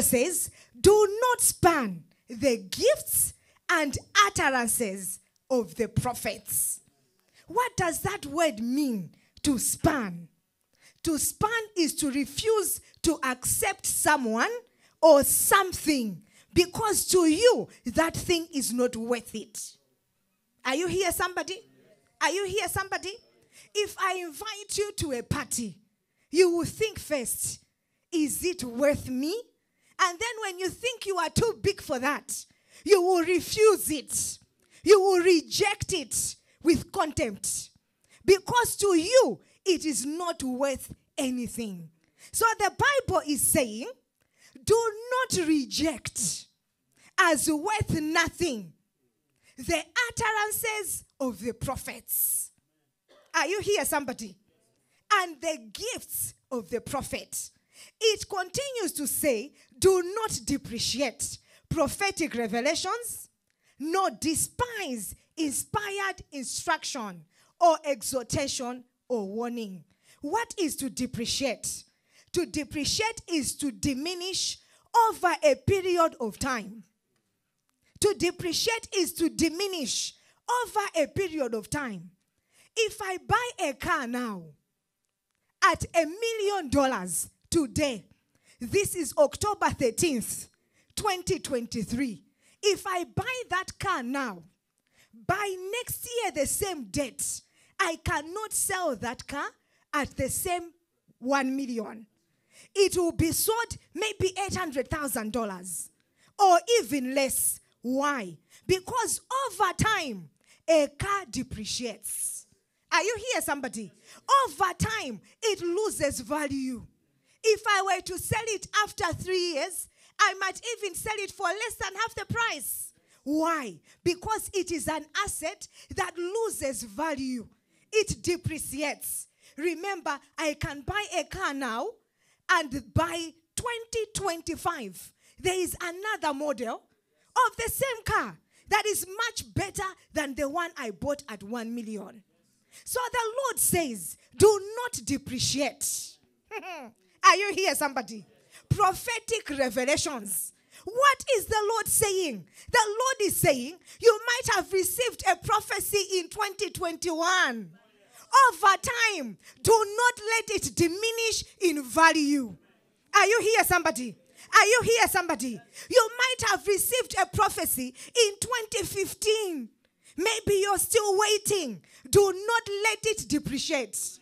Bible says, do not span the gifts and utterances of the prophets. What does that word mean to span? To span is to refuse to accept someone or something because to you that thing is not worth it. Are you here, somebody? Are you here, somebody? If I invite you to a party, you will think first, is it worth me? And then when you think you are too big for that, you will refuse it. You will reject it with contempt. Because to you, it is not worth anything. So the Bible is saying, do not reject as worth nothing the utterances of the prophets. Are you here, somebody? And the gifts of the prophet. It continues to say, do not depreciate prophetic revelations, nor despise inspired instruction or exhortation or warning. What is to depreciate? To depreciate is to diminish over a period of time. To depreciate is to diminish over a period of time. If I buy a car now at a million dollars today, this is October 13th, 2023. If I buy that car now, by next year, the same date, I cannot sell that car at the same 1 million. It will be sold maybe $800,000 or even less. Why? Because over time, a car depreciates. Are you here, somebody? Over time, it loses value. If I were to sell it after three years, I might even sell it for less than half the price. Why? Because it is an asset that loses value, it depreciates. Remember, I can buy a car now, and by 2025, there is another model of the same car that is much better than the one I bought at 1 million. So the Lord says, do not depreciate. Are you here, somebody? Prophetic revelations. What is the Lord saying? The Lord is saying, you might have received a prophecy in 2021. Over time, do not let it diminish in value. Are you here, somebody? Are you here, somebody? You might have received a prophecy in 2015. Maybe you're still waiting. Do not let it depreciate.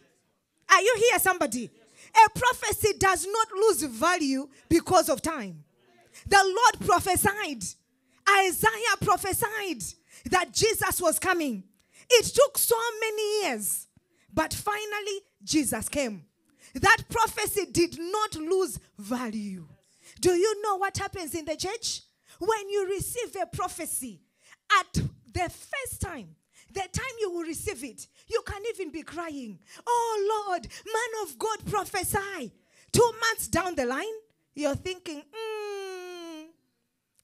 Are you here, somebody? A prophecy does not lose value because of time. The Lord prophesied, Isaiah prophesied that Jesus was coming. It took so many years, but finally, Jesus came. That prophecy did not lose value. Do you know what happens in the church? When you receive a prophecy at the first time, the time you will receive it, you can even be crying, Oh Lord, man of God, prophesy. Two months down the line, you're thinking, mm,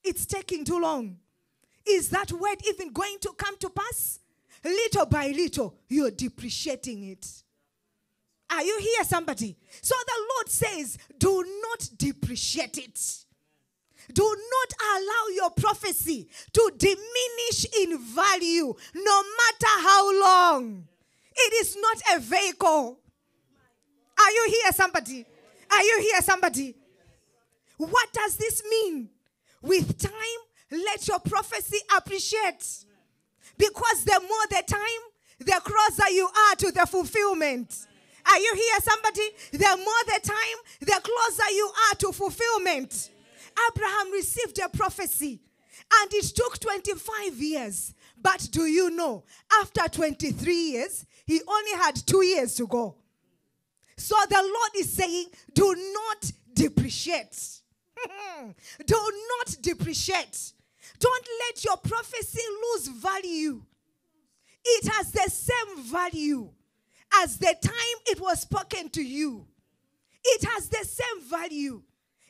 It's taking too long. Is that word even going to come to pass? Little by little, you're depreciating it. Are you here, somebody? So the Lord says, do not depreciate it. Do not allow your prophecy to diminish in value, no matter how long. It is not a vehicle. Are you here, somebody? Are you here, somebody? What does this mean? With time, let your prophecy appreciate. Because the more the time, the closer you are to the fulfillment. Are you here, somebody? The more the time, the closer you are to fulfillment. Abraham received a prophecy and it took 25 years. But do you know, after 23 years, he only had two years to go. So the Lord is saying, do not depreciate. do not depreciate. Don't let your prophecy lose value. It has the same value as the time it was spoken to you. It has the same value.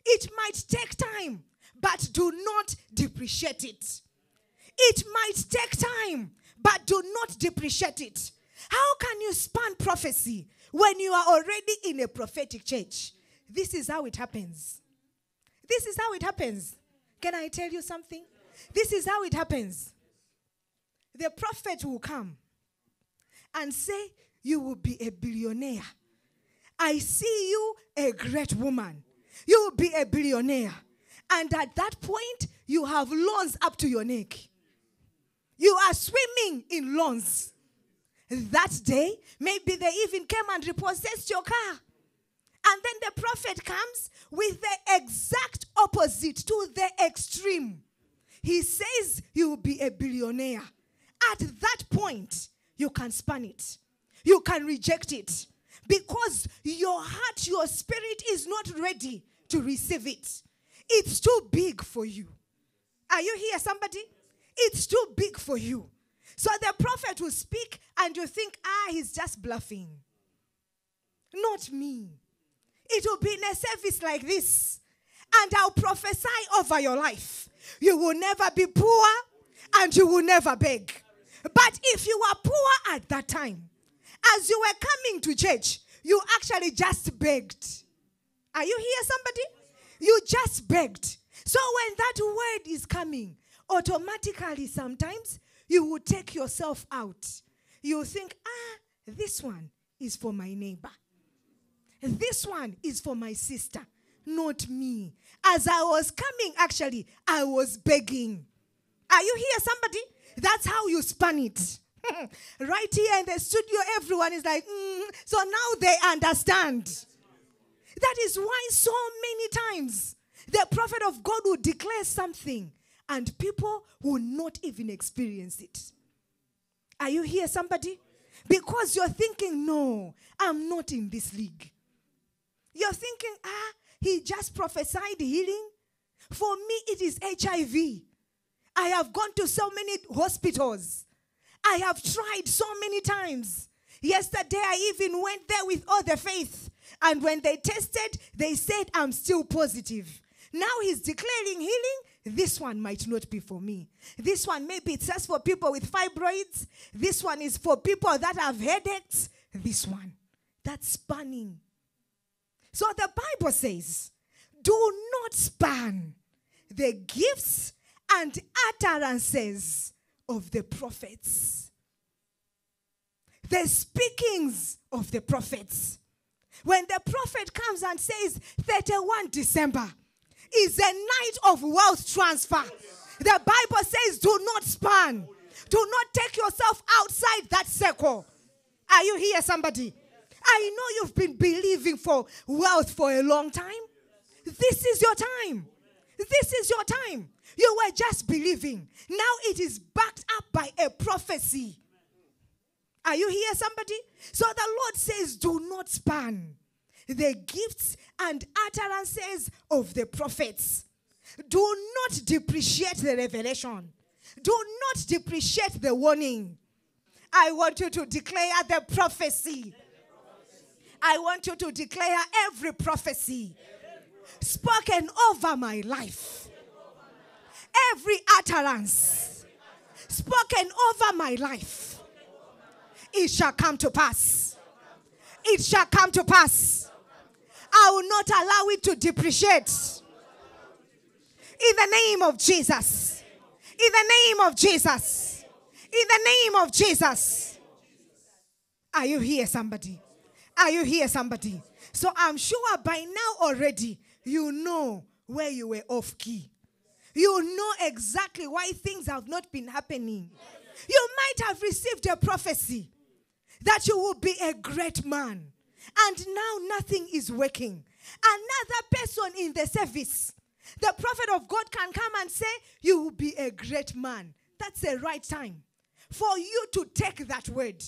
It might take time, but do not depreciate it. It might take time, but do not depreciate it. How can you span prophecy when you are already in a prophetic church? This is how it happens. This is how it happens. Can I tell you something? This is how it happens. The prophet will come and say, You will be a billionaire. I see you a great woman. You will be a billionaire. And at that point, you have loans up to your neck. You are swimming in loans. That day, maybe they even came and repossessed your car. And then the prophet comes with the exact opposite to the extreme. He says you will be a billionaire. At that point, you can span it, you can reject it because your heart, your spirit is not ready to receive it. It's too big for you. Are you here, somebody? It's too big for you. So the prophet will speak, and you think, ah, he's just bluffing. Not me. It will be in a service like this, and I'll prophesy over your life. You will never be poor, and you will never beg. But if you were poor at that time, as you were coming to church, you actually just begged. Are you here, somebody? You just begged. So when that word is coming, automatically sometimes you will take yourself out. You think, ah, this one is for my neighbor. This one is for my sister, not me. As I was coming, actually, I was begging. Are you here, somebody? That's how you span it. right here in the studio, everyone is like, mm. so now they understand. That is why so many times the prophet of God will declare something and people will not even experience it. Are you here, somebody? Because you're thinking, no, I'm not in this league. You're thinking, ah, he just prophesied healing. For me, it is HIV. I have gone to so many hospitals. I have tried so many times. Yesterday, I even went there with all the faith. And when they tested, they said, I'm still positive. Now he's declaring healing. This one might not be for me. This one, maybe it's just for people with fibroids. This one is for people that have headaches. This one, that's spanning. So the Bible says, do not span the gifts and utterances of the prophets. The speakings of the prophets. When the prophet comes and says 31 December is a night of wealth transfer, the Bible says do not span. Do not take yourself outside that circle. Are you here, somebody? I know you've been believing for wealth for a long time. This is your time. This is your time. You were just believing. Now it is backed up by a prophecy. Are you here, somebody? So the Lord says, Do not span the gifts and utterances of the prophets. Do not depreciate the revelation. Do not depreciate the warning. I want you to declare the prophecy. I want you to declare every prophecy spoken over my life every utterance spoken over my life, it shall come to pass. It shall come to pass. I will not allow it to depreciate. In the name of Jesus. In the name of Jesus. In the name of Jesus. Are you here, somebody? Are you here, somebody? So I'm sure by now already you know where you were off key you know exactly why things have not been happening. You might have received a prophecy that you will be a great man, and now nothing is working. Another person in the service, the prophet of God can come and say, You will be a great man. That's the right time for you to take that word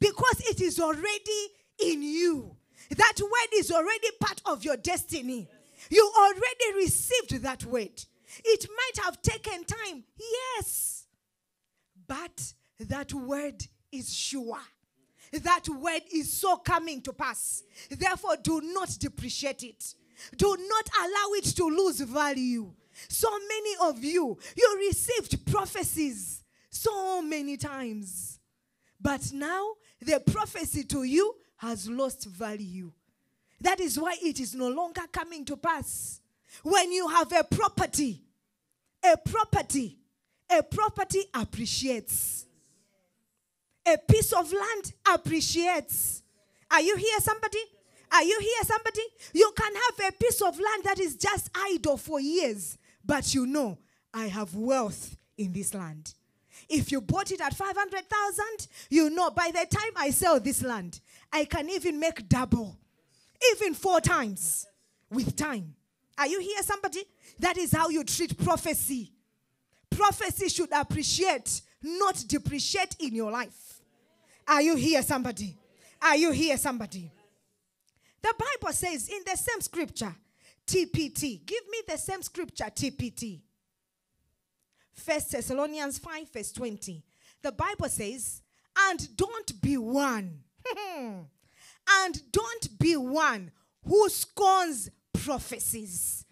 because it is already in you. That word is already part of your destiny. You already received that word. It might have taken time, yes, but that word is sure. That word is so coming to pass. Therefore, do not depreciate it. Do not allow it to lose value. So many of you, you received prophecies so many times. But now, the prophecy to you has lost value. That is why it is no longer coming to pass. When you have a property, a property, a property appreciates. A piece of land appreciates. Are you here, somebody? Are you here, somebody? You can have a piece of land that is just idle for years, but you know, I have wealth in this land. If you bought it at 500,000, you know by the time I sell this land, I can even make double, even four times with time. Are you here, somebody? That is how you treat prophecy. Prophecy should appreciate, not depreciate in your life. Are you here, somebody? Are you here, somebody? The Bible says in the same scripture, TPT. Give me the same scripture, TPT. First Thessalonians 5, verse 20. The Bible says, and don't be one. and don't be one who scorns prophecies.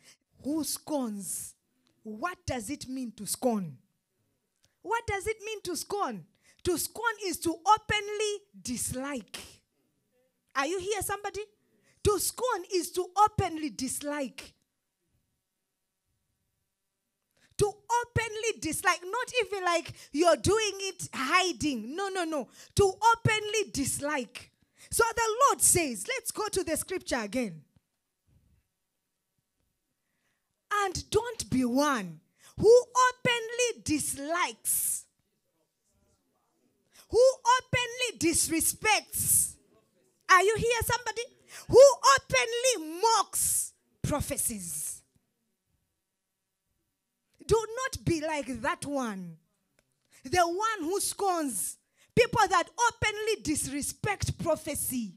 Who scorns? What does it mean to scorn? What does it mean to scorn? To scorn is to openly dislike. Are you here, somebody? To scorn is to openly dislike. To openly dislike, not even like you're doing it hiding. No, no, no. To openly dislike. So the Lord says, let's go to the scripture again. And don't be one who openly dislikes, who openly disrespects. Are you here, somebody? Who openly mocks prophecies. Do not be like that one. The one who scorns. People that openly disrespect prophecy.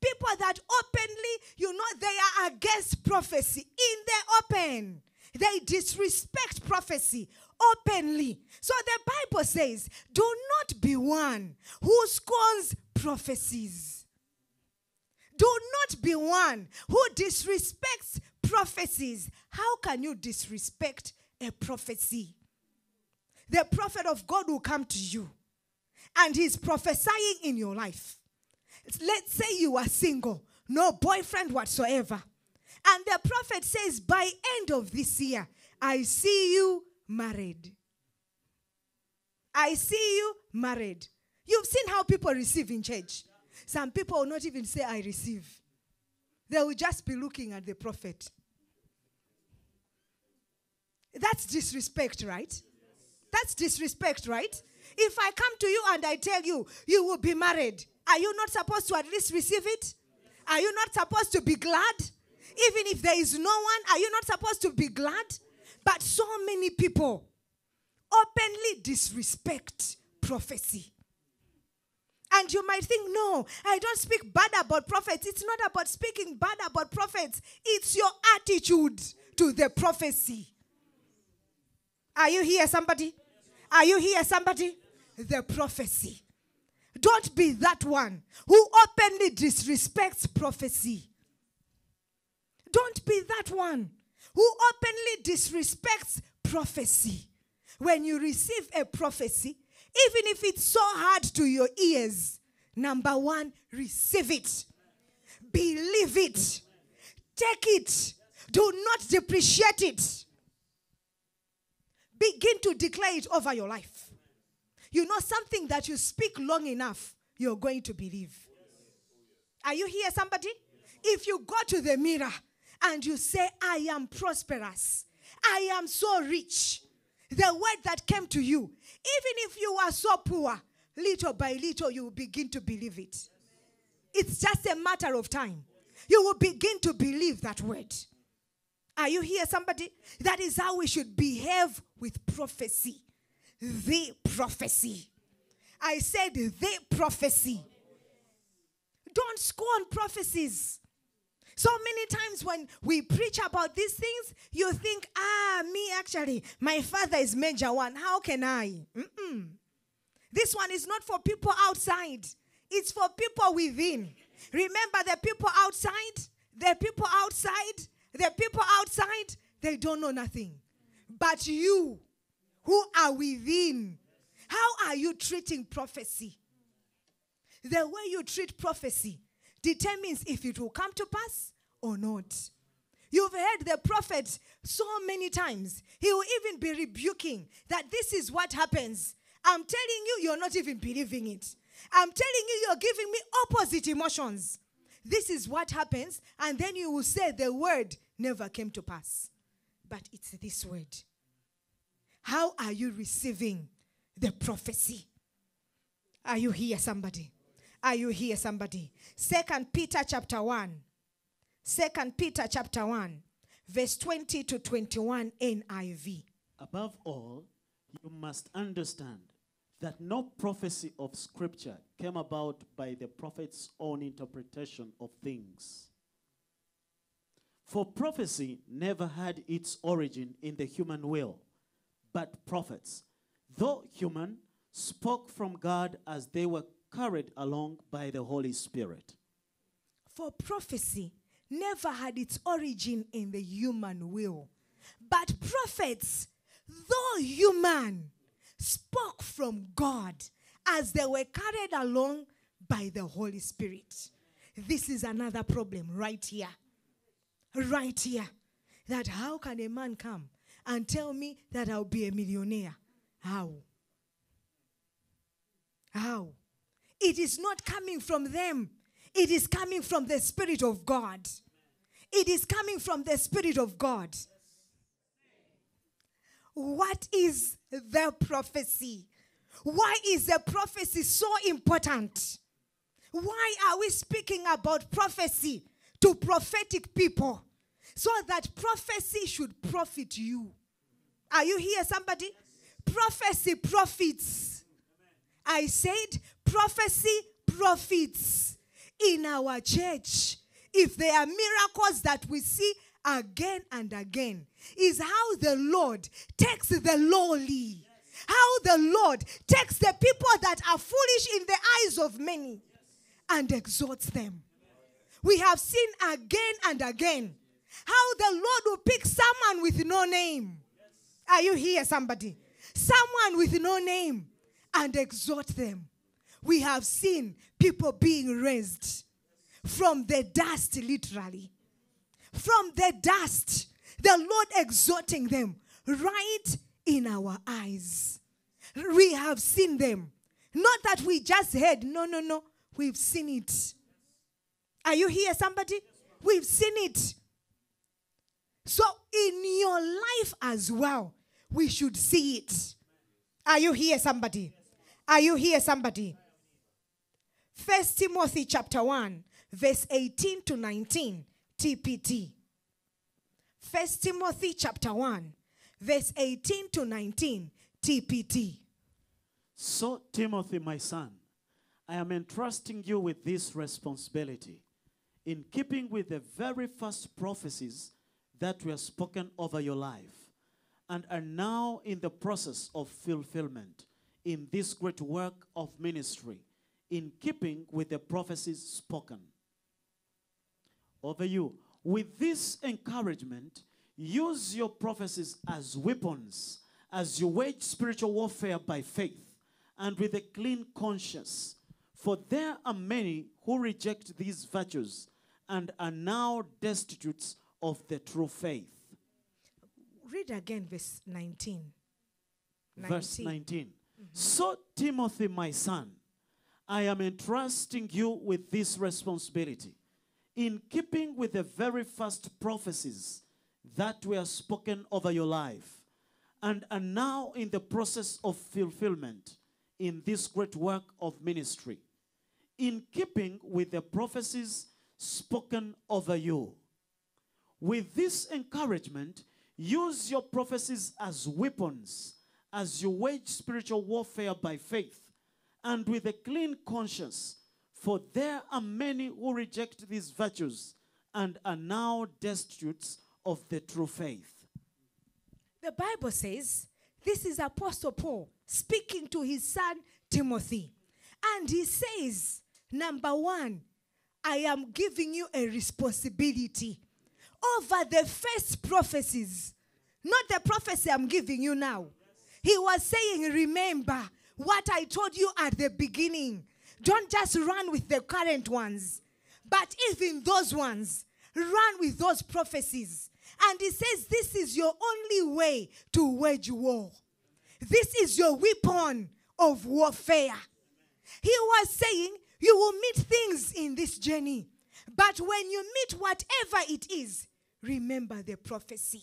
People that openly, you know, they are against prophecy in the open. They disrespect prophecy openly. So the Bible says, do not be one who scorns prophecies. Do not be one who disrespects prophecies. How can you disrespect a prophecy? The prophet of God will come to you and he's prophesying in your life. Let's say you are single, no boyfriend whatsoever. And the prophet says, by end of this year, I see you married. I see you married. You've seen how people receive in church. Some people will not even say, I receive. They will just be looking at the prophet. That's disrespect, right? That's disrespect, right? If I come to you and I tell you, you will be married, are you not supposed to at least receive it? Are you not supposed to be glad? Even if there is no one, are you not supposed to be glad? But so many people openly disrespect prophecy. And you might think, no, I don't speak bad about prophets. It's not about speaking bad about prophets, it's your attitude to the prophecy. Are you here, somebody? Are you here, somebody? The prophecy. Don't be that one who openly disrespects prophecy. Don't be that one who openly disrespects prophecy. When you receive a prophecy, even if it's so hard to your ears, number one, receive it, believe it, take it, do not depreciate it. Begin to declare it over your life. You know, something that you speak long enough, you're going to believe. Are you here, somebody? If you go to the mirror and you say, I am prosperous, I am so rich, the word that came to you, even if you are so poor, little by little you will begin to believe it. It's just a matter of time. You will begin to believe that word. Are you here, somebody? That is how we should behave with prophecy. The prophecy. I said the prophecy. Don't scorn prophecies. So many times when we preach about these things, you think, ah, me actually, my father is major one. How can I? Mm-mm. This one is not for people outside, it's for people within. Remember, the people outside, the people outside, the people outside, they don't know nothing. But you, who are within, how are you treating prophecy? The way you treat prophecy determines if it will come to pass or not. You've heard the prophet so many times. He will even be rebuking that this is what happens. I'm telling you, you're not even believing it. I'm telling you, you're giving me opposite emotions. This is what happens, and then you will say the word never came to pass. But it's this word. How are you receiving the prophecy? Are you here, somebody? Are you here, somebody? Second Peter chapter 1. Second Peter chapter 1, verse 20 to 21 NIV. Above all, you must understand that no prophecy of Scripture came about by the prophet's own interpretation of things. For prophecy never had its origin in the human will, but prophets, though human, spoke from God as they were carried along by the Holy Spirit. For prophecy never had its origin in the human will, but prophets, though human, spoke from God as they were carried along by the Holy Spirit. This is another problem right here. Right here. That how can a man come and tell me that I'll be a millionaire? How? How? It is not coming from them, it is coming from the Spirit of God. It is coming from the Spirit of God. What is the prophecy? Why is the prophecy so important? Why are we speaking about prophecy to prophetic people? So that prophecy should profit you. Are you here, somebody? Prophecy profits. I said prophecy profits in our church. If there are miracles that we see again and again, is how the Lord takes the lowly. How the Lord takes the people that are foolish in the eyes of many and exalts them. We have seen again and again how the Lord will pick someone with no name. Are you here, somebody? Someone with no name and exhort them. We have seen people being raised from the dust, literally. From the dust. The Lord exhorting them right in our eyes. We have seen them. Not that we just heard. No, no, no. We've seen it. Are you here, somebody? We've seen it. So, in your life as well, we should see it. Are you here, somebody? Are you here, somebody? First Timothy chapter 1, verse 18 to 19, TPT. First Timothy chapter 1, verse 18 to 19, TPT. So, Timothy, my son, I am entrusting you with this responsibility in keeping with the very first prophecies that were spoken over your life and are now in the process of fulfillment in this great work of ministry, in keeping with the prophecies spoken over you. With this encouragement, use your prophecies as weapons as you wage spiritual warfare by faith and with a clean conscience. For there are many who reject these virtues and are now destitute of the true faith. Read again verse 19. Verse 19. So, Timothy, my son, I am entrusting you with this responsibility in keeping with the very first prophecies that were spoken over your life and are now in the process of fulfillment in this great work of ministry. In keeping with the prophecies spoken over you. With this encouragement, use your prophecies as weapons as you wage spiritual warfare by faith and with a clean conscience. For there are many who reject these virtues and are now destitute of the true faith. The Bible says this is Apostle Paul speaking to his son Timothy. And he says, number one, I am giving you a responsibility over the first prophecies, not the prophecy I'm giving you now. He was saying, Remember what I told you at the beginning. Don't just run with the current ones, but even those ones, run with those prophecies. And he says, This is your only way to wage war. This is your weapon of warfare. He was saying, You will meet things in this journey. But when you meet whatever it is, remember the prophecy.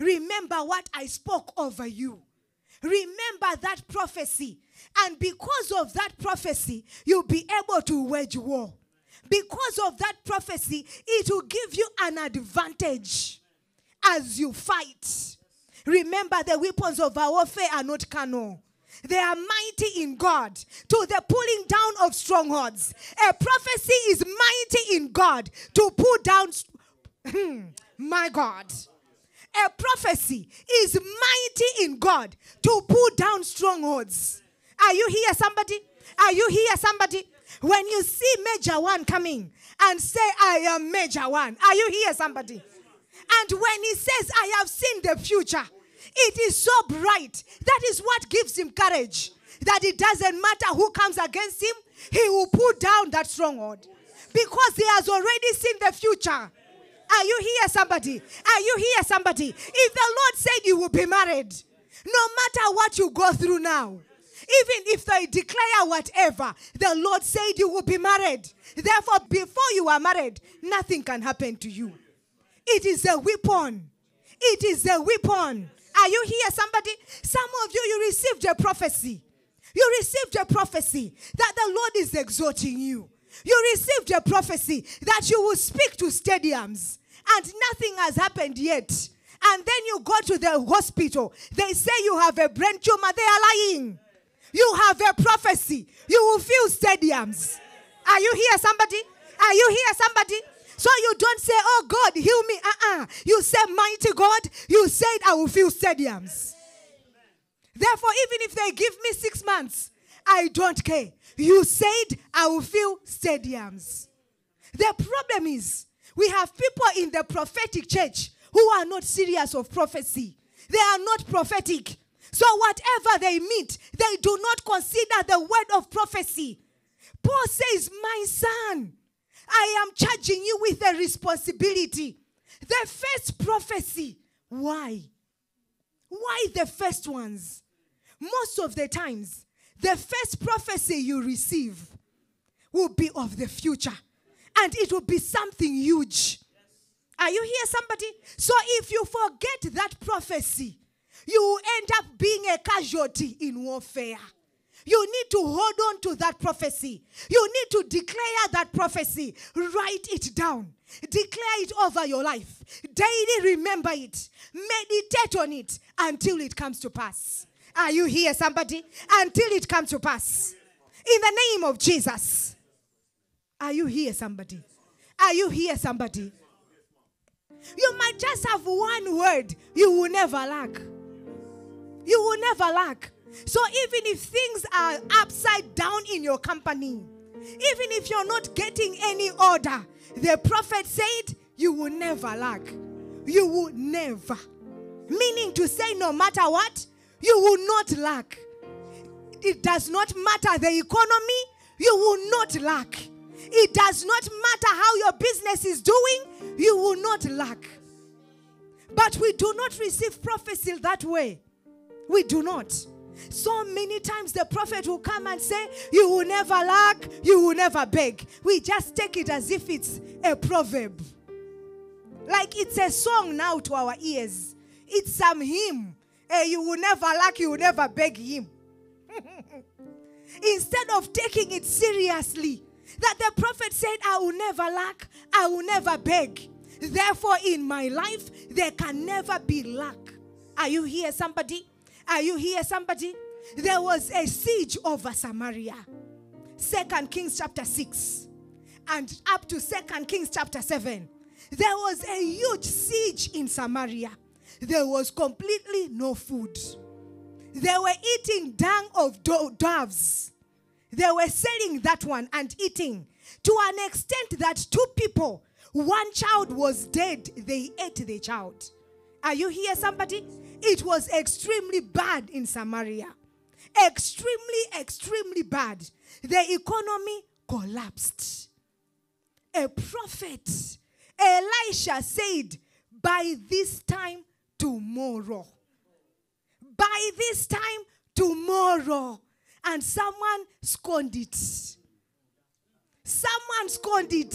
Remember what I spoke over you. Remember that prophecy. And because of that prophecy, you'll be able to wage war. Because of that prophecy, it will give you an advantage as you fight. Remember, the weapons of our warfare are not carnal. They are mighty in God to the pulling down of strongholds. A prophecy is mighty in God to pull down. Hmm, my God. A prophecy is mighty in God to pull down strongholds. Are you here, somebody? Are you here, somebody? When you see Major One coming and say, I am Major One, are you here, somebody? And when he says, I have seen the future, it is so bright. That is what gives him courage. That it doesn't matter who comes against him, he will pull down that stronghold. Because he has already seen the future. Are you here, somebody? Are you here, somebody? If the Lord said you will be married, no matter what you go through now, even if they declare whatever, the Lord said you will be married. Therefore, before you are married, nothing can happen to you. It is a weapon. It is a weapon. Are you here, somebody? Some of you, you received a prophecy. You received a prophecy that the Lord is exhorting you. You received a prophecy that you will speak to stadiums, and nothing has happened yet. And then you go to the hospital. They say you have a brain tumor. They are lying. You have a prophecy. You will fill stadiums. Are you here, somebody? Are you here, somebody? So you don't say, Oh God, heal me. Uh uh You say, Mighty God, you said I will fill stadiums. Therefore, even if they give me six months, I don't care. You said I will fill stadiums. The problem is, we have people in the prophetic church who are not serious of prophecy. They are not prophetic. So, whatever they meet, they do not consider the word of prophecy. Paul says, My son, I am charging you with a responsibility. The first prophecy. Why? Why the first ones? Most of the times, the first prophecy you receive will be of the future. And it will be something huge. Are you here, somebody? So if you forget that prophecy, you will end up being a casualty in warfare. You need to hold on to that prophecy. You need to declare that prophecy. Write it down. Declare it over your life. Daily remember it. Meditate on it until it comes to pass. Are you here, somebody? Until it comes to pass. In the name of Jesus. Are you here, somebody? Are you here, somebody? You might just have one word you will never lack. You will never lack. So even if things are upside down in your company, even if you're not getting any order, the prophet said, You will never lack. You will never. Meaning to say, no matter what, you will not lack. It does not matter the economy, you will not lack. It does not matter how your business is doing, you will not lack. But we do not receive prophecy that way. We do not. So many times the prophet will come and say, You will never lack, you will never beg. We just take it as if it's a proverb. Like it's a song now to our ears. It's some hymn. Hey, you will never lack, you will never beg him. Instead of taking it seriously, that the prophet said, I will never lack, I will never beg. Therefore, in my life, there can never be lack. Are you here, somebody? Are you here, somebody? There was a siege over Samaria. Second Kings chapter 6 and up to Second Kings chapter 7. There was a huge siege in Samaria. There was completely no food. They were eating dung of do- doves. They were selling that one and eating to an extent that two people, one child was dead, they ate the child. Are you here, somebody? It was extremely bad in Samaria. Extremely, extremely bad. The economy collapsed. A prophet, Elisha said, By this time tomorrow. By this time tomorrow. And someone scorned it. Someone scorned it.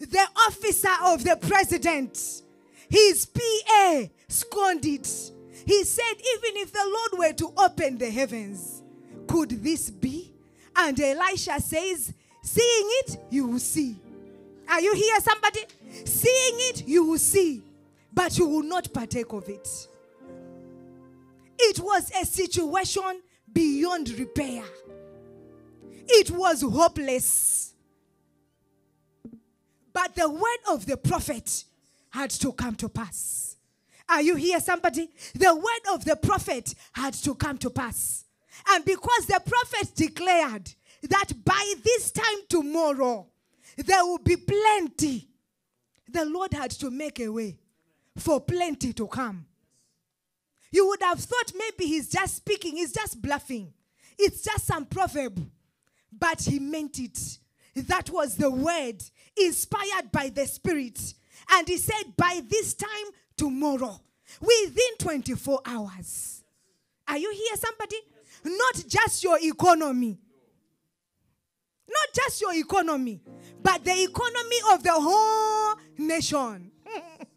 The officer of the president, his PA, scorned it. He said, Even if the Lord were to open the heavens, could this be? And Elisha says, Seeing it, you will see. Are you here, somebody? Seeing it, you will see, but you will not partake of it. It was a situation beyond repair, it was hopeless. But the word of the prophet had to come to pass. Are you here, somebody? The word of the prophet had to come to pass. And because the prophet declared that by this time tomorrow, there will be plenty, the Lord had to make a way for plenty to come. You would have thought maybe he's just speaking, he's just bluffing. It's just some proverb. But he meant it. That was the word inspired by the Spirit. And he said, by this time tomorrow, within 24 hours. Are you here, somebody? Not just your economy. Not just your economy, but the economy of the whole nation.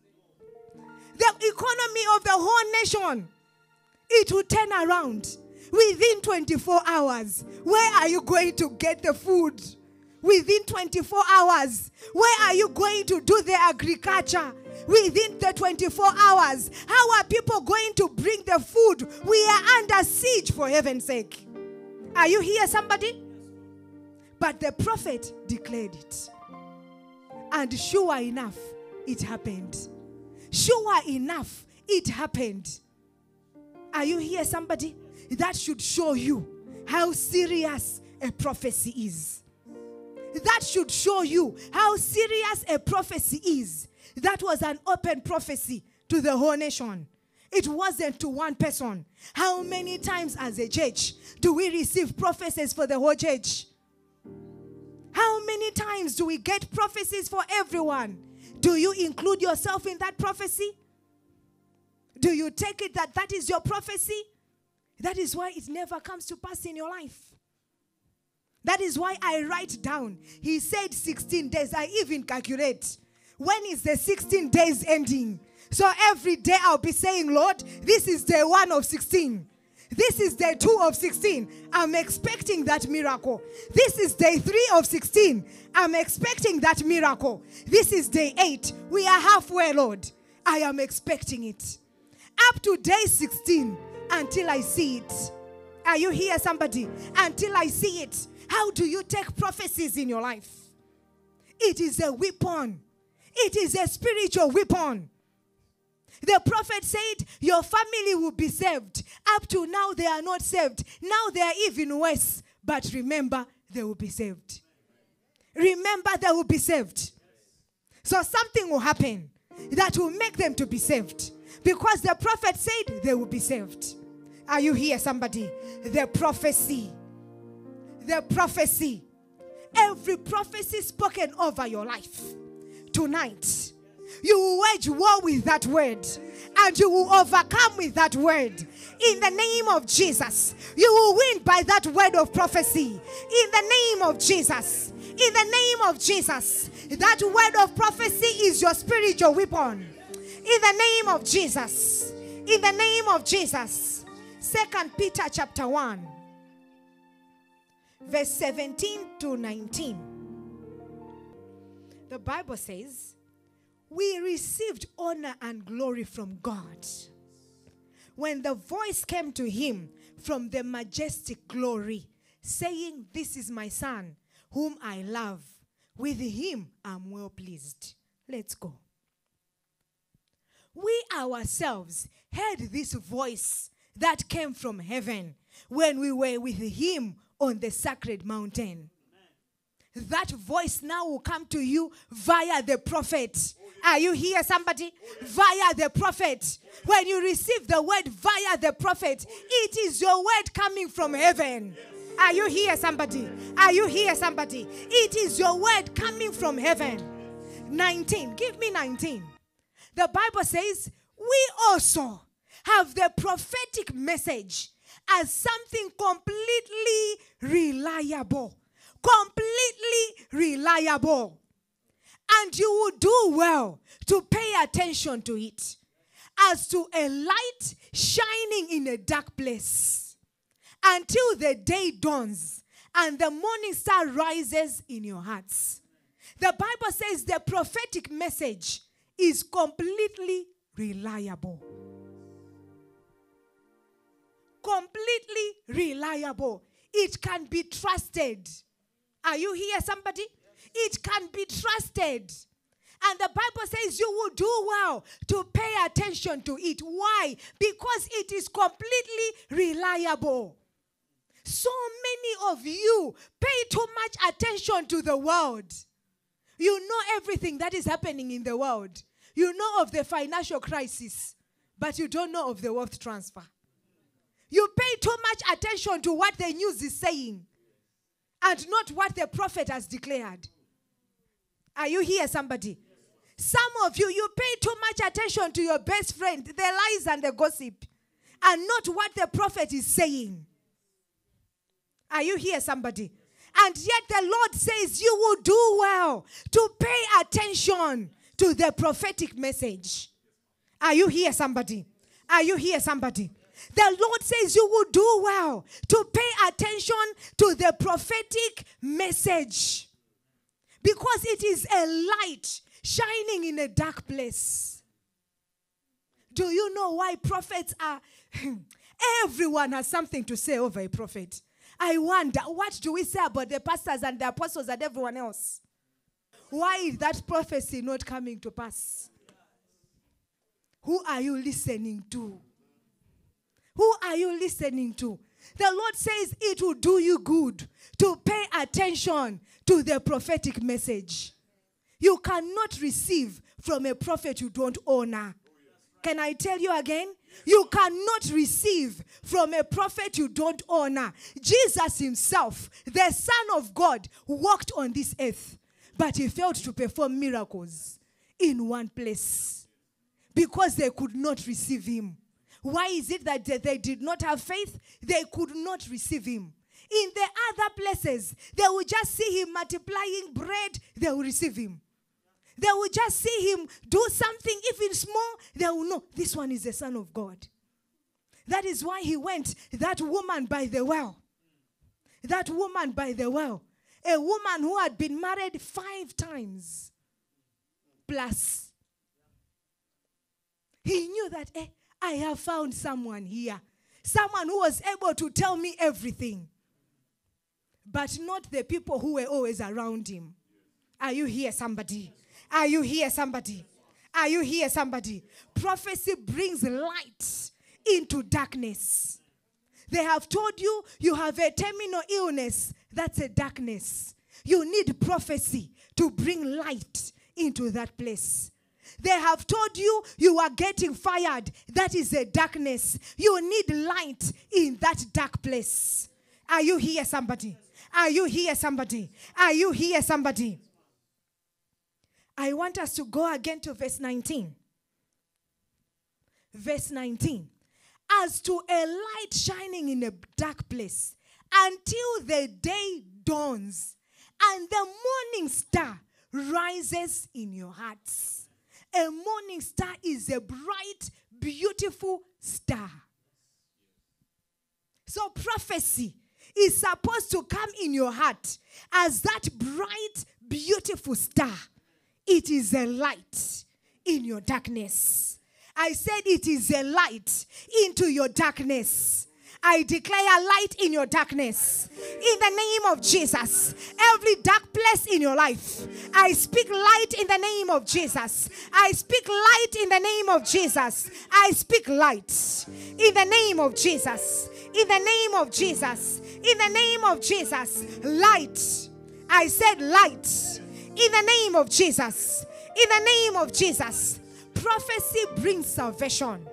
the economy of the whole nation. It will turn around within 24 hours. Where are you going to get the food? Within 24 hours. Where are you going to do the agriculture? Within the 24 hours. How are people going to bring the food? We are under siege for heaven's sake. Are you here, somebody? But the prophet declared it. And sure enough, it happened. Sure enough, it happened. Are you here, somebody? That should show you how serious a prophecy is. That should show you how serious a prophecy is. That was an open prophecy to the whole nation. It wasn't to one person. How many times as a church do we receive prophecies for the whole church? How many times do we get prophecies for everyone? Do you include yourself in that prophecy? Do you take it that that is your prophecy? That is why it never comes to pass in your life. That is why I write down. He said 16 days. I even calculate. When is the 16 days ending? So every day I'll be saying, Lord, this is day one of 16. This is day two of 16. I'm expecting that miracle. This is day three of 16. I'm expecting that miracle. This is day eight. We are halfway, Lord. I am expecting it. Up to day 16 until I see it. Are you here, somebody? Until I see it. How do you take prophecies in your life? It is a weapon, it is a spiritual weapon. The prophet said, Your family will be saved. Up to now, they are not saved. Now they are even worse. But remember, they will be saved. Remember, they will be saved. So something will happen that will make them to be saved. Because the prophet said they will be saved. Are you here, somebody? The prophecy. The prophecy. Every prophecy spoken over your life tonight you will wage war with that word and you will overcome with that word. In the name of Jesus, you will win by that word of prophecy. In the name of Jesus, in the name of Jesus, that word of prophecy is your spiritual weapon. In the name of Jesus, in the name of Jesus. Second Peter chapter 1, verse 17 to 19. The Bible says, we received honor and glory from God. When the voice came to him from the majestic glory, saying, This is my son, whom I love. With him I'm well pleased. Let's go. We ourselves heard this voice that came from heaven when we were with him on the sacred mountain. That voice now will come to you via the prophet. Are you here, somebody? Via the prophet. When you receive the word via the prophet, it is your word coming from heaven. Are you here, somebody? Are you here, somebody? It is your word coming from heaven. 19. Give me 19. The Bible says, We also have the prophetic message as something completely reliable. Completely reliable. And you will do well to pay attention to it as to a light shining in a dark place until the day dawns and the morning star rises in your hearts. The Bible says the prophetic message is completely reliable. Completely reliable. It can be trusted. Are you here, somebody? It can be trusted. And the Bible says you will do well to pay attention to it. Why? Because it is completely reliable. So many of you pay too much attention to the world. You know everything that is happening in the world. You know of the financial crisis, but you don't know of the wealth transfer. You pay too much attention to what the news is saying and not what the prophet has declared. Are you here, somebody? Some of you, you pay too much attention to your best friend, the lies and the gossip, and not what the prophet is saying. Are you here, somebody? And yet the Lord says you will do well to pay attention to the prophetic message. Are you here, somebody? Are you here, somebody? The Lord says you will do well to pay attention to the prophetic message because it is a light shining in a dark place. Do you know why prophets are? Everyone has something to say over a prophet. I wonder, what do we say about the pastors and the apostles and everyone else? Why is that prophecy not coming to pass? Who are you listening to? Who are you listening to? The Lord says it will do you good to pay attention to the prophetic message. You cannot receive from a prophet you don't honor. Can I tell you again? You cannot receive from a prophet you don't honor. Jesus himself, the Son of God, walked on this earth, but he failed to perform miracles in one place because they could not receive him. Why is it that they did not have faith? They could not receive him. In the other places, they will just see him multiplying bread, they will receive him. They will just see him do something, even small, they will know this one is the Son of God. That is why he went, that woman by the well. That woman by the well. A woman who had been married five times plus. He knew that, eh, I have found someone here. Someone who was able to tell me everything. But not the people who were always around him. Are you here, somebody? Are you here, somebody? Are you here, somebody? Prophecy brings light into darkness. They have told you you have a terminal illness. That's a darkness. You need prophecy to bring light into that place. They have told you you are getting fired. That is a darkness. You need light in that dark place. Are you here, somebody? Are you here, somebody? Are you here, somebody? I want us to go again to verse 19. Verse 19. As to a light shining in a dark place until the day dawns and the morning star rises in your hearts. A morning star is a bright, beautiful star. So, prophecy is supposed to come in your heart as that bright, beautiful star. It is a light in your darkness. I said it is a light into your darkness. I declare light in your darkness. In the name of Jesus. Every dark place in your life, I speak light in the name of Jesus. I speak light in the name of Jesus. I speak light in the name of Jesus. In the name of Jesus. In the name of Jesus. Light. I said light. In the name of Jesus. In the name of Jesus. Prophecy brings salvation.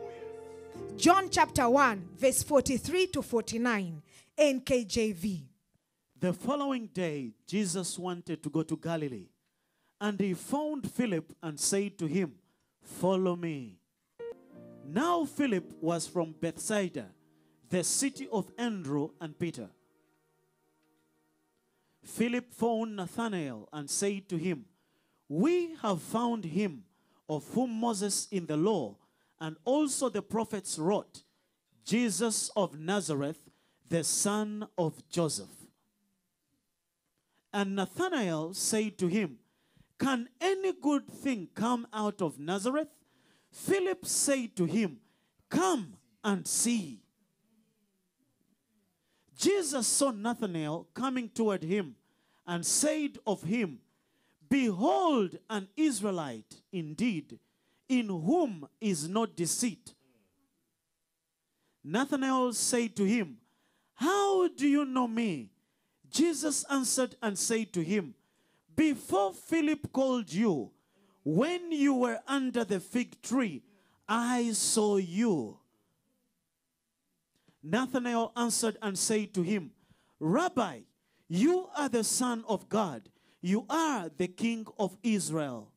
John chapter 1, verse 43 to 49, NKJV. The following day, Jesus wanted to go to Galilee, And he found Philip and said to him, Follow me. Now Philip was from Bethsaida, the city of Andrew and Peter. Philip found Nathanael and said to him, We have found him of whom Moses in the law and also the prophets wrote, Jesus of Nazareth, the son of Joseph. And Nathanael said to him, Can any good thing come out of Nazareth? Philip said to him, Come and see. Jesus saw Nathanael coming toward him and said of him, Behold, an Israelite indeed, in whom is no deceit. Nathanael said to him, How do you know me? Jesus answered and said to him, Before Philip called you, when you were under the fig tree, I saw you. Nathanael answered and said to him, Rabbi, you are the Son of God. You are the King of Israel.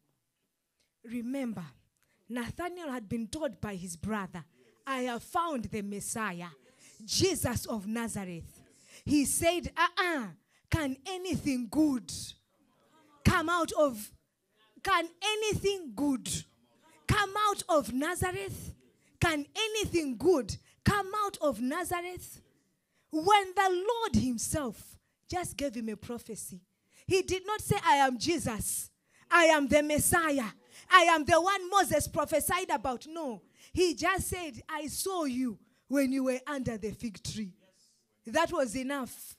Remember, Nathanael had been told by his brother, I have found the Messiah, Jesus of Nazareth. He said, uh uh can anything good come out of, can anything good come out of Nazareth? Can anything good come out of Nazareth? When the Lord Himself just gave him a prophecy, He did not say, I am Jesus, I am the Messiah, I am the one Moses prophesied about. No, He just said, I saw you when you were under the fig tree. That was enough.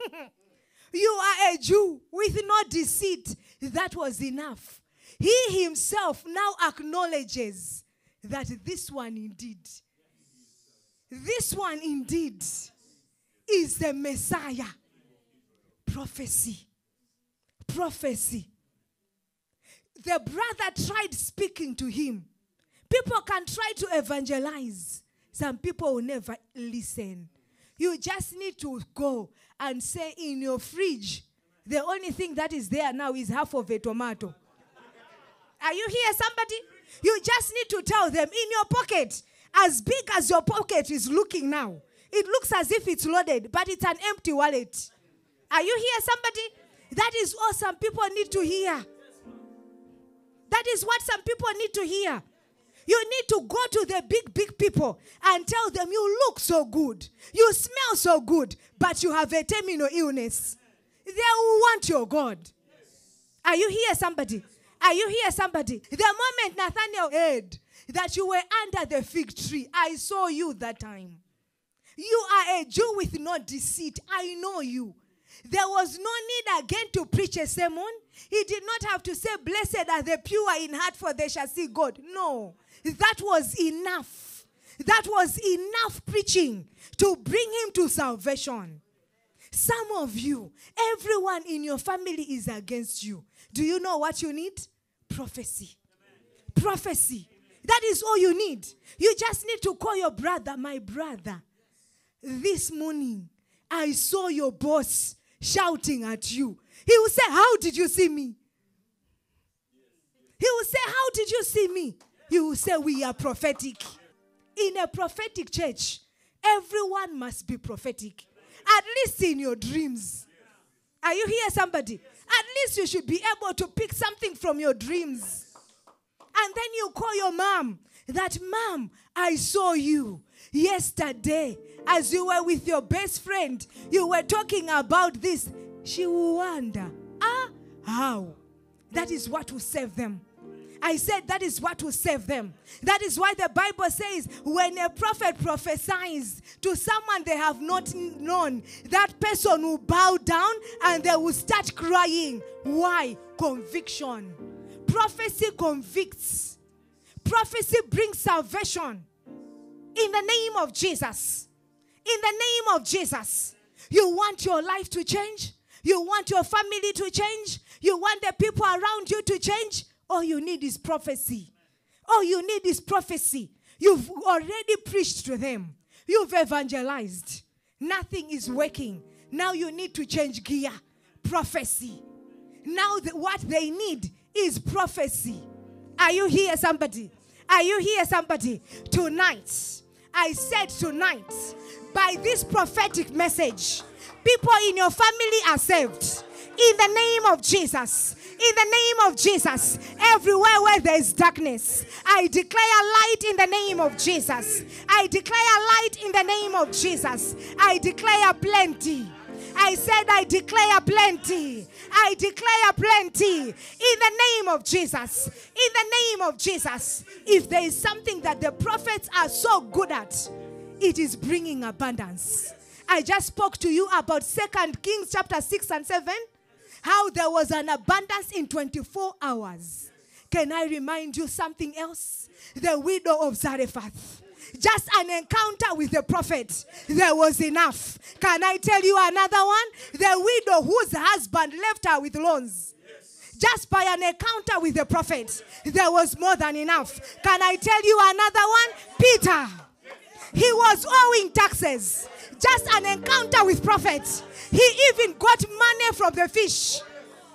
you are a Jew with no deceit. That was enough. He himself now acknowledges that this one indeed, this one indeed is the Messiah. Prophecy. Prophecy. The brother tried speaking to him. People can try to evangelize, some people will never listen. You just need to go and say in your fridge, the only thing that is there now is half of a tomato. Are you here, somebody? You just need to tell them in your pocket, as big as your pocket is looking now, it looks as if it's loaded, but it's an empty wallet. Are you here, somebody? That is all some people need to hear. That is what some people need to hear. You need to go to the big, big people and tell them, You look so good. You smell so good, but you have a terminal illness. They will want your God. Are you here, somebody? Are you here, somebody? The moment Nathanael heard that you were under the fig tree, I saw you that time. You are a Jew with no deceit. I know you. There was no need again to preach a sermon. He did not have to say, Blessed are the pure in heart, for they shall see God. No, that was enough. That was enough preaching to bring him to salvation. Some of you, everyone in your family is against you. Do you know what you need? Prophecy. Prophecy. That is all you need. You just need to call your brother, my brother. This morning, I saw your boss shouting at you. He will say, How did you see me? He will say, How did you see me? You will say, We are prophetic. In a prophetic church, everyone must be prophetic, at least in your dreams. Are you here, somebody? At least you should be able to pick something from your dreams. And then you call your mom that, Mom, I saw you yesterday as you were with your best friend. You were talking about this. She will wonder, Ah, how? That is what will save them. I said that is what will save them. That is why the Bible says when a prophet prophesies to someone they have not known, that person will bow down and they will start crying. Why? Conviction. Prophecy convicts, prophecy brings salvation. In the name of Jesus. In the name of Jesus. You want your life to change? You want your family to change? You want the people around you to change? All you need is prophecy. All you need is prophecy. You've already preached to them, you've evangelized. Nothing is working. Now you need to change gear. Prophecy. Now, what they need is prophecy. Are you here, somebody? Are you here, somebody? Tonight, I said tonight, by this prophetic message, people in your family are saved. In the name of Jesus. In the name of Jesus. Everywhere where there is darkness, I declare light in the name of Jesus. I declare light in the name of Jesus. I declare plenty. I said, I declare plenty. I declare plenty in the name of Jesus. In the name of Jesus. If there is something that the prophets are so good at, it is bringing abundance. I just spoke to you about Second Kings chapter 6 and 7, how there was an abundance in 24 hours. Can I remind you something else? The widow of Zarephath just an encounter with the prophet, there was enough. Can I tell you another one? The widow whose husband left her with loans. Just by an encounter with the prophet, there was more than enough. Can I tell you another one? Peter. He was owing taxes. Just an encounter with prophet. He even got money from the fish.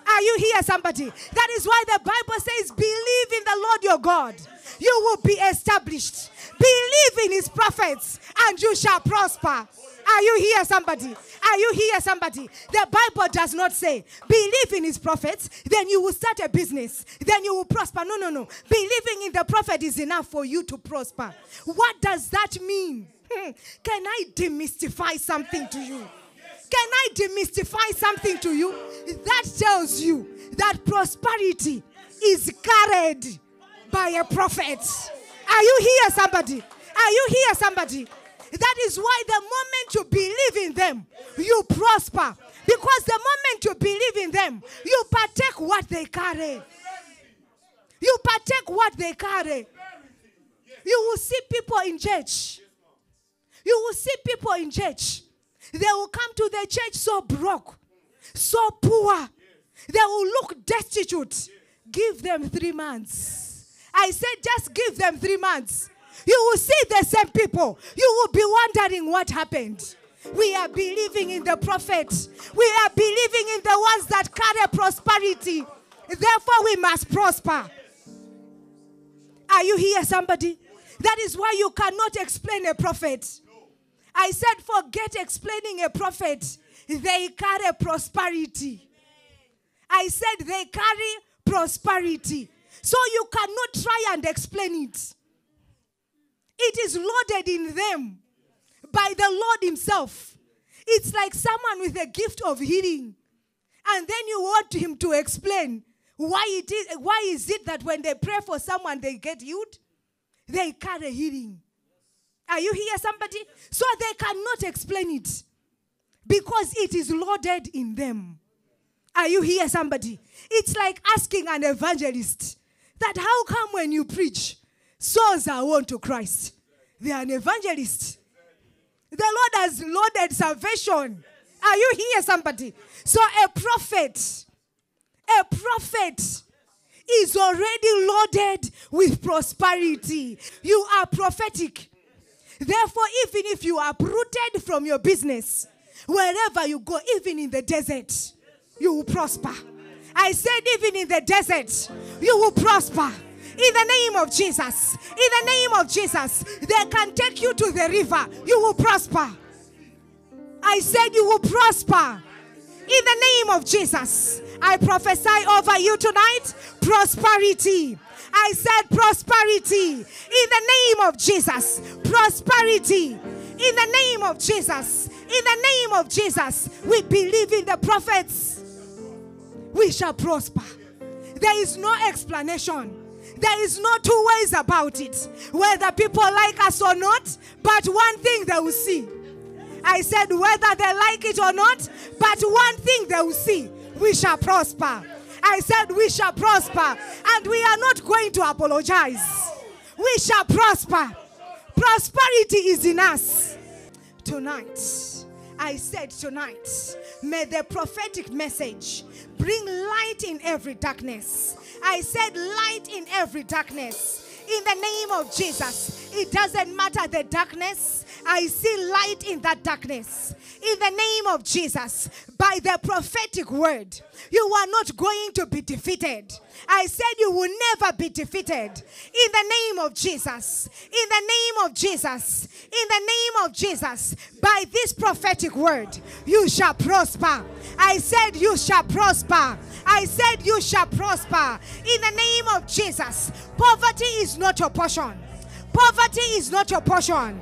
Are you here, somebody? That is why the Bible says, Believe in the Lord your God. You will be established. Believe in his prophets and you shall prosper. Are you here, somebody? Are you here, somebody? The Bible does not say, believe in his prophets, then you will start a business, then you will prosper. No, no, no. Believing in the prophet is enough for you to prosper. What does that mean? Hmm. Can I demystify something to you? Can I demystify something to you? That tells you that prosperity is carried by a prophet. Are you here, somebody? Are you here, somebody? That is why the moment you believe in them, you prosper. Because the moment you believe in them, you partake what they carry. You partake what they carry. You will see people in church. You will see people in church. They will come to the church so broke, so poor. They will look destitute. Give them three months. I said, just give them three months. You will see the same people. You will be wondering what happened. We are believing in the prophet. We are believing in the ones that carry prosperity. Therefore, we must prosper. Are you here, somebody? That is why you cannot explain a prophet. I said, forget explaining a prophet. They carry prosperity. I said, they carry prosperity. So you cannot try and explain it. It is loaded in them by the Lord Himself. It's like someone with a gift of healing. And then you want him to explain why it is why is it that when they pray for someone they get healed? They carry healing. Are you here, somebody? So they cannot explain it because it is loaded in them. Are you here, somebody? It's like asking an evangelist that how come when you preach, souls are won to Christ? They are an evangelist. The Lord has loaded salvation. Are you here, somebody? So a prophet, a prophet is already loaded with prosperity. You are prophetic. Therefore, even if you are uprooted from your business, wherever you go, even in the desert, you will prosper. I said, even in the desert, you will prosper. In the name of Jesus. In the name of Jesus. They can take you to the river. You will prosper. I said, you will prosper. In the name of Jesus. I prophesy over you tonight prosperity. I said prosperity. In the name of Jesus. Prosperity. In the name of Jesus. In the name of Jesus. We believe in the prophets. We shall prosper. There is no explanation. There is no two ways about it. Whether people like us or not, but one thing they will see. I said, whether they like it or not, but one thing they will see. We shall prosper. I said, we shall prosper. And we are not going to apologize. We shall prosper. Prosperity is in us. Tonight, I said tonight, may the prophetic message bring light in every darkness. I said light in every darkness. In the name of Jesus. It doesn't matter the darkness. I see light in that darkness. In the name of Jesus, by the prophetic word, you are not going to be defeated. I said you will never be defeated. In the name of Jesus. In the name of Jesus. In the name of Jesus. By this prophetic word, you shall prosper. I said you shall prosper. I said you shall prosper. In the name of Jesus. Poverty is not your portion. Poverty is not your portion.